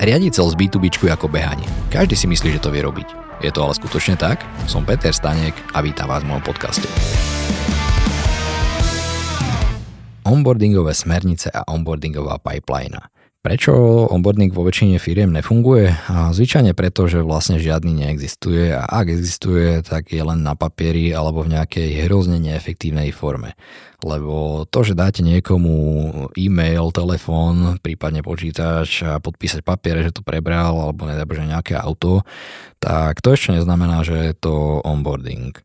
Riadiť cel z B2B ako behanie. Každý si myslí, že to vie robiť. Je to ale skutočne tak? Som Peter Stanek a vítam vás v mojom podcaste. Onboardingové smernice a onboardingová pipeline. Prečo onboarding vo väčšine firiem nefunguje? A zvyčajne preto, že vlastne žiadny neexistuje a ak existuje, tak je len na papieri alebo v nejakej hrozne neefektívnej forme. Lebo to, že dáte niekomu e-mail, telefón, prípadne počítač a podpísať papiere, že to prebral alebo nedá že nejaké auto, tak to ešte neznamená, že je to onboarding.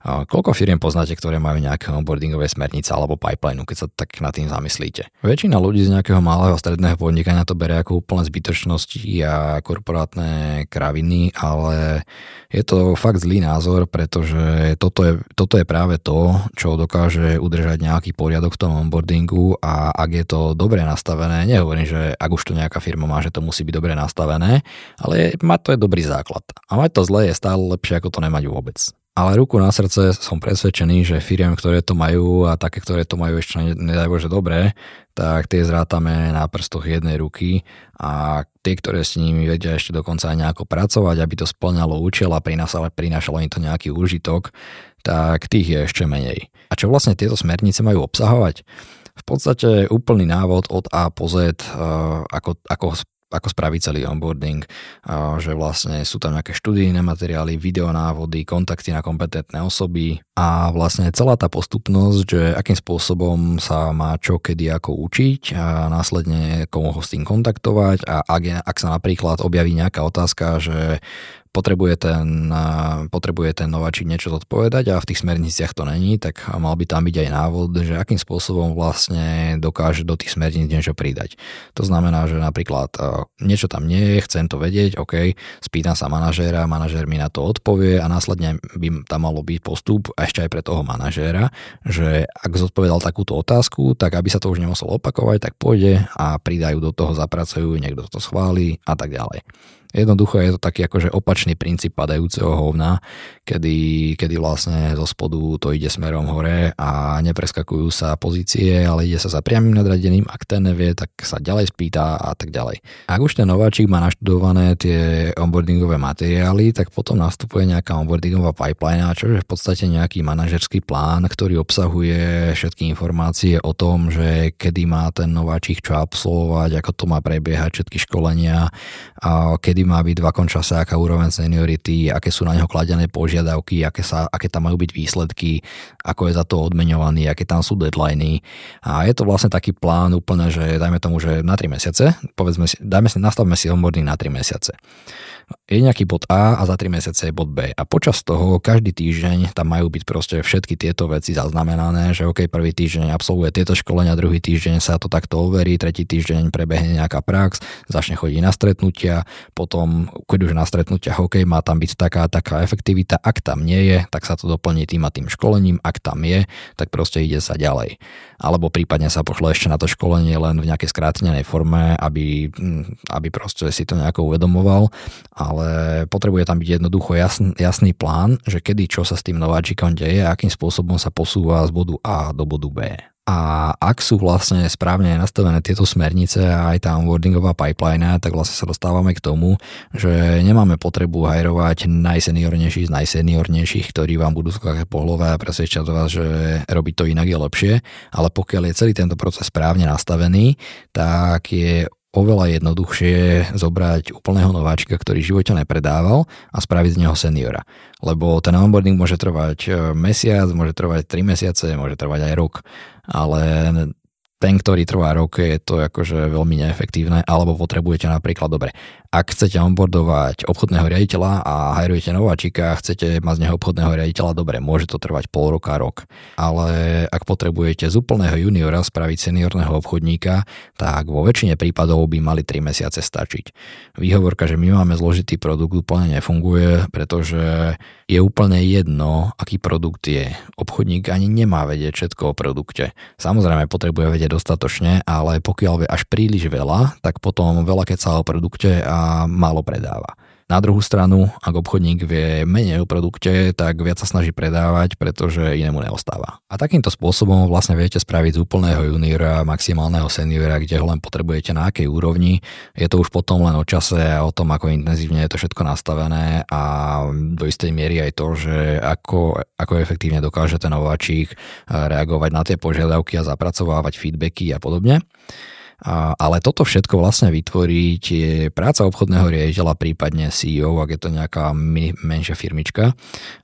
Koľko firiem poznáte, ktoré majú nejaké onboardingové smernice alebo pipeline, keď sa tak nad tým zamyslíte? Väčšina ľudí z nejakého malého stredného podnikania to berie ako úplne zbytočnosti a korporátne kraviny, ale je to fakt zlý názor, pretože toto je, toto je práve to, čo dokáže udržať nejaký poriadok v tom onboardingu a ak je to dobre nastavené, nehovorím, že ak už to nejaká firma má, že to musí byť dobre nastavené, ale mať to je dobrý základ. A mať to zlé je stále lepšie, ako to nemať vôbec. Ale ruku na srdce som presvedčený, že firiem, ktoré to majú a také, ktoré to majú ešte nedaj Bože dobré, tak tie zrátame na prstoch jednej ruky a tie, ktoré s nimi vedia ešte dokonca aj nejako pracovať, aby to splňalo účel a prinášalo, prinášalo im to nejaký úžitok, tak tých je ešte menej. A čo vlastne tieto smernice majú obsahovať? V podstate úplný návod od A po Z, eh, ako, ako ako spraviť celý onboarding, že vlastne sú tam nejaké študijné materiály, videonávody, kontakty na kompetentné osoby a vlastne celá tá postupnosť, že akým spôsobom sa má čo kedy ako učiť a následne komu ho s tým kontaktovať a ak, je, ak sa napríklad objaví nejaká otázka, že potrebuje ten, potrebuje ten nováčik niečo zodpovedať a v tých smerniciach to není, tak mal by tam byť aj návod, že akým spôsobom vlastne dokáže do tých smerníc niečo pridať. To znamená, že napríklad niečo tam nie je, chcem to vedieť, OK, spýtam sa manažéra, manažér mi na to odpovie a následne by tam malo byť postup ešte aj pre toho manažéra, že ak zodpovedal takúto otázku, tak aby sa to už nemuselo opakovať, tak pôjde a pridajú do toho, zapracujú, niekto to schváli a tak ďalej. Jednoducho je to taký akože opačný princíp padajúceho hovna, kedy, kedy vlastne zo spodu to ide smerom hore a nepreskakujú sa pozície, ale ide sa za priamým nadradeným, ak ten nevie, tak sa ďalej spýta a tak ďalej. Ak už ten nováčik má naštudované tie onboardingové materiály, tak potom nastupuje nejaká onboardingová pipeline, čo je v podstate nejaký manažerský plán, ktorý obsahuje všetky informácie o tom, že kedy má ten nováčik čo absolvovať, ako to má prebiehať, všetky školenia, a kedy kedy má byť v akom čase, aká úroveň seniority, aké sú na neho kladené požiadavky, aké, sa, aké tam majú byť výsledky, ako je za to odmeňovaný, aké tam sú deadliny. A je to vlastne taký plán úplne, že dajme tomu, že na 3 mesiace, povedzme si, dajme si, nastavme si onboarding na 3 mesiace je nejaký bod A a za 3 mesiace je bod B. A počas toho každý týždeň tam majú byť proste všetky tieto veci zaznamenané, že OK, prvý týždeň absolvuje tieto školenia, druhý týždeň sa to takto overí, tretí týždeň prebehne nejaká prax, začne chodiť na stretnutia, potom, keď už na stretnutiach OK, má tam byť taká taká efektivita, ak tam nie je, tak sa to doplní tým a tým školením, ak tam je, tak proste ide sa ďalej. Alebo prípadne sa pošle ešte na to školenie len v nejakej skrátenej forme, aby, aby proste si to nejako uvedomoval ale potrebuje tam byť jednoducho jasný, jasný plán, že kedy čo sa s tým nováčikom deje a akým spôsobom sa posúva z bodu A do bodu B. A ak sú vlastne správne nastavené tieto smernice a aj tá onboardingová pipeline, tak vlastne sa dostávame k tomu, že nemáme potrebu hajrovať najseniornejších z najseniornejších, ktorí vám budú skákať po hlove a presvedčať vás, že robiť to inak je lepšie, ale pokiaľ je celý tento proces správne nastavený, tak je oveľa jednoduchšie zobrať úplného nováčika, ktorý v živote nepredával a spraviť z neho seniora. Lebo ten onboarding môže trvať e, mesiac, môže trvať 3 mesiace, môže trvať aj rok. Ale ten, ktorý trvá rok, je to akože veľmi neefektívne, alebo potrebujete napríklad, dobre, ak chcete onboardovať obchodného riaditeľa a hajrujete nováčika a chcete mať z neho obchodného riaditeľa, dobre, môže to trvať pol roka, rok. Ale ak potrebujete z úplného juniora spraviť seniorného obchodníka, tak vo väčšine prípadov by mali 3 mesiace stačiť. Výhovorka, že my máme zložitý produkt, úplne nefunguje, pretože je úplne jedno, aký produkt je. Obchodník ani nemá vedieť všetko o produkte. Samozrejme potrebuje vedieť dostatočne, ale pokiaľ vie až príliš veľa, tak potom veľa keď sa o produkte a málo predáva. Na druhú stranu, ak obchodník vie menej o produkte, tak viac sa snaží predávať, pretože inému neostáva. A takýmto spôsobom vlastne viete spraviť z úplného juniora maximálneho seniora, kde ho len potrebujete na akej úrovni. Je to už potom len o čase a o tom, ako intenzívne je to všetko nastavené a do istej miery aj to, že ako, ako efektívne dokáže ten nováčik reagovať na tie požiadavky a zapracovávať feedbacky a podobne. A, ale toto všetko vlastne vytvoriť je práca obchodného riaditeľa, prípadne CEO, ak je to nejaká menšia firmička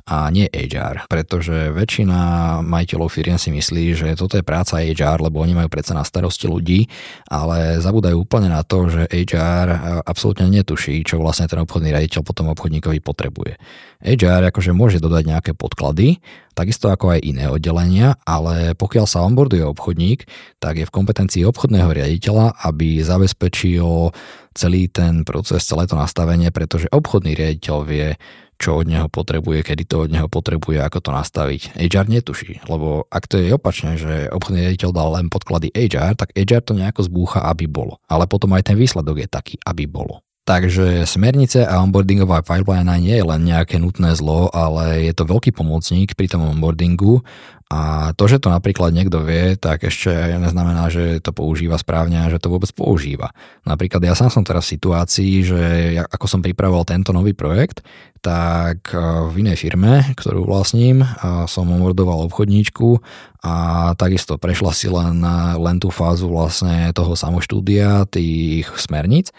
a nie HR, pretože väčšina majiteľov firiem si myslí, že toto je práca HR, lebo oni majú predsa na starosti ľudí, ale zabúdajú úplne na to, že HR absolútne netuší, čo vlastne ten obchodný riaditeľ potom obchodníkovi potrebuje. HR akože môže dodať nejaké podklady, takisto ako aj iné oddelenia, ale pokiaľ sa onboarduje obchodník, tak je v kompetencii obchodného riaditeľa, aby zabezpečil celý ten proces, celé to nastavenie, pretože obchodný riaditeľ vie, čo od neho potrebuje, kedy to od neho potrebuje, ako to nastaviť. HR netuší, lebo ak to je opačne, že obchodný riaditeľ dal len podklady HR, tak HR to nejako zbúcha, aby bolo. Ale potom aj ten výsledok je taký, aby bolo. Takže smernice a onboardingová pipeline nie je len nejaké nutné zlo, ale je to veľký pomocník pri tom onboardingu a to, že to napríklad niekto vie, tak ešte neznamená, že to používa správne a že to vôbec používa. Napríklad ja sám som teraz v situácii, že ako som pripravoval tento nový projekt, tak e, v inej firme, ktorú vlastním, som onboardoval obchodníčku a takisto prešla si len, len tú fázu vlastne toho samoštúdia, tých smerníc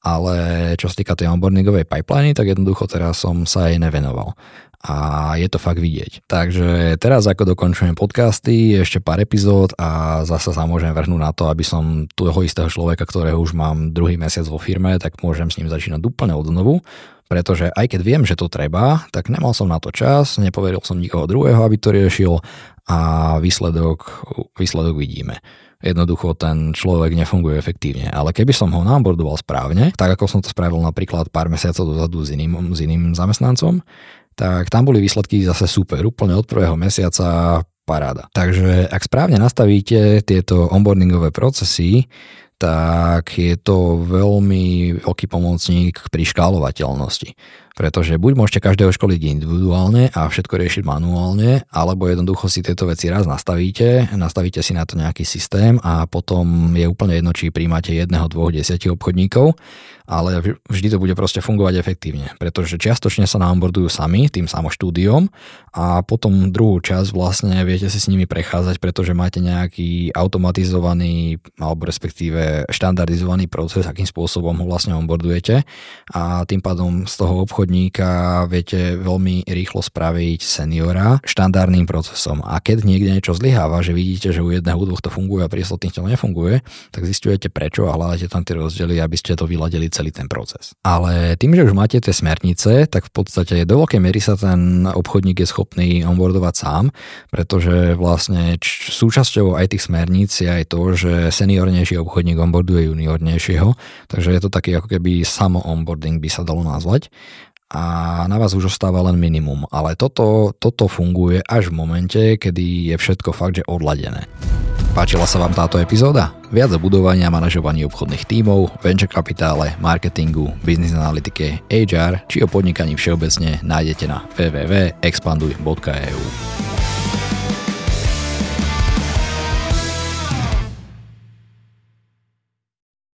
ale čo sa týka tej onboardingovej pipeline, tak jednoducho teraz som sa jej nevenoval. A je to fakt vidieť. Takže teraz ako dokončujem podcasty, ešte pár epizód a zase sa môžem vrhnúť na to, aby som toho istého človeka, ktorého už mám druhý mesiac vo firme, tak môžem s ním začínať úplne od znovu, pretože aj keď viem, že to treba, tak nemal som na to čas, nepoveril som nikoho druhého, aby to riešil a výsledok, výsledok vidíme jednoducho ten človek nefunguje efektívne. Ale keby som ho naonboardoval správne, tak ako som to spravil napríklad pár mesiacov dozadu s iným, s iným zamestnancom, tak tam boli výsledky zase super. Úplne od prvého mesiaca paráda. Takže ak správne nastavíte tieto onboardingové procesy, tak je to veľmi veľký pomocník pri škálovateľnosti. Pretože buď môžete každého školiť individuálne a všetko riešiť manuálne, alebo jednoducho si tieto veci raz nastavíte, nastavíte si na to nejaký systém a potom je úplne jedno, či príjmate jedného, dvoch, desiatich obchodníkov ale vždy to bude proste fungovať efektívne, pretože čiastočne sa naonboardujú sami tým samoštúdiom a potom druhú časť vlastne viete si s nimi prechádzať, pretože máte nejaký automatizovaný alebo respektíve štandardizovaný proces, akým spôsobom ho vlastne onboardujete a tým pádom z toho obchodníka viete veľmi rýchlo spraviť seniora štandardným procesom. A keď niekde niečo zlyháva, že vidíte, že u jedného, dvoch to funguje a pri to nefunguje, tak zistujete prečo a hľadáte tam tie rozdiely, aby ste to vyladili celý ten proces. Ale tým, že už máte tie smernice, tak v podstate do veľkej miery sa ten obchodník je schopný onboardovať sám, pretože vlastne č- súčasťou aj tých smerníc je aj to, že seniornejší obchodník onboarduje juniornejšieho, takže je to taký ako keby samo onboarding by sa dalo nazvať a na vás už ostáva len minimum. Ale toto, toto funguje až v momente, kedy je všetko fakt, že odladené. Páčila sa vám táto epizóda? Viac o budovaní a manažovaní obchodných tímov, venture kapitále, marketingu, business analytike, HR či o podnikaní všeobecne nájdete na www.expanduj.eu.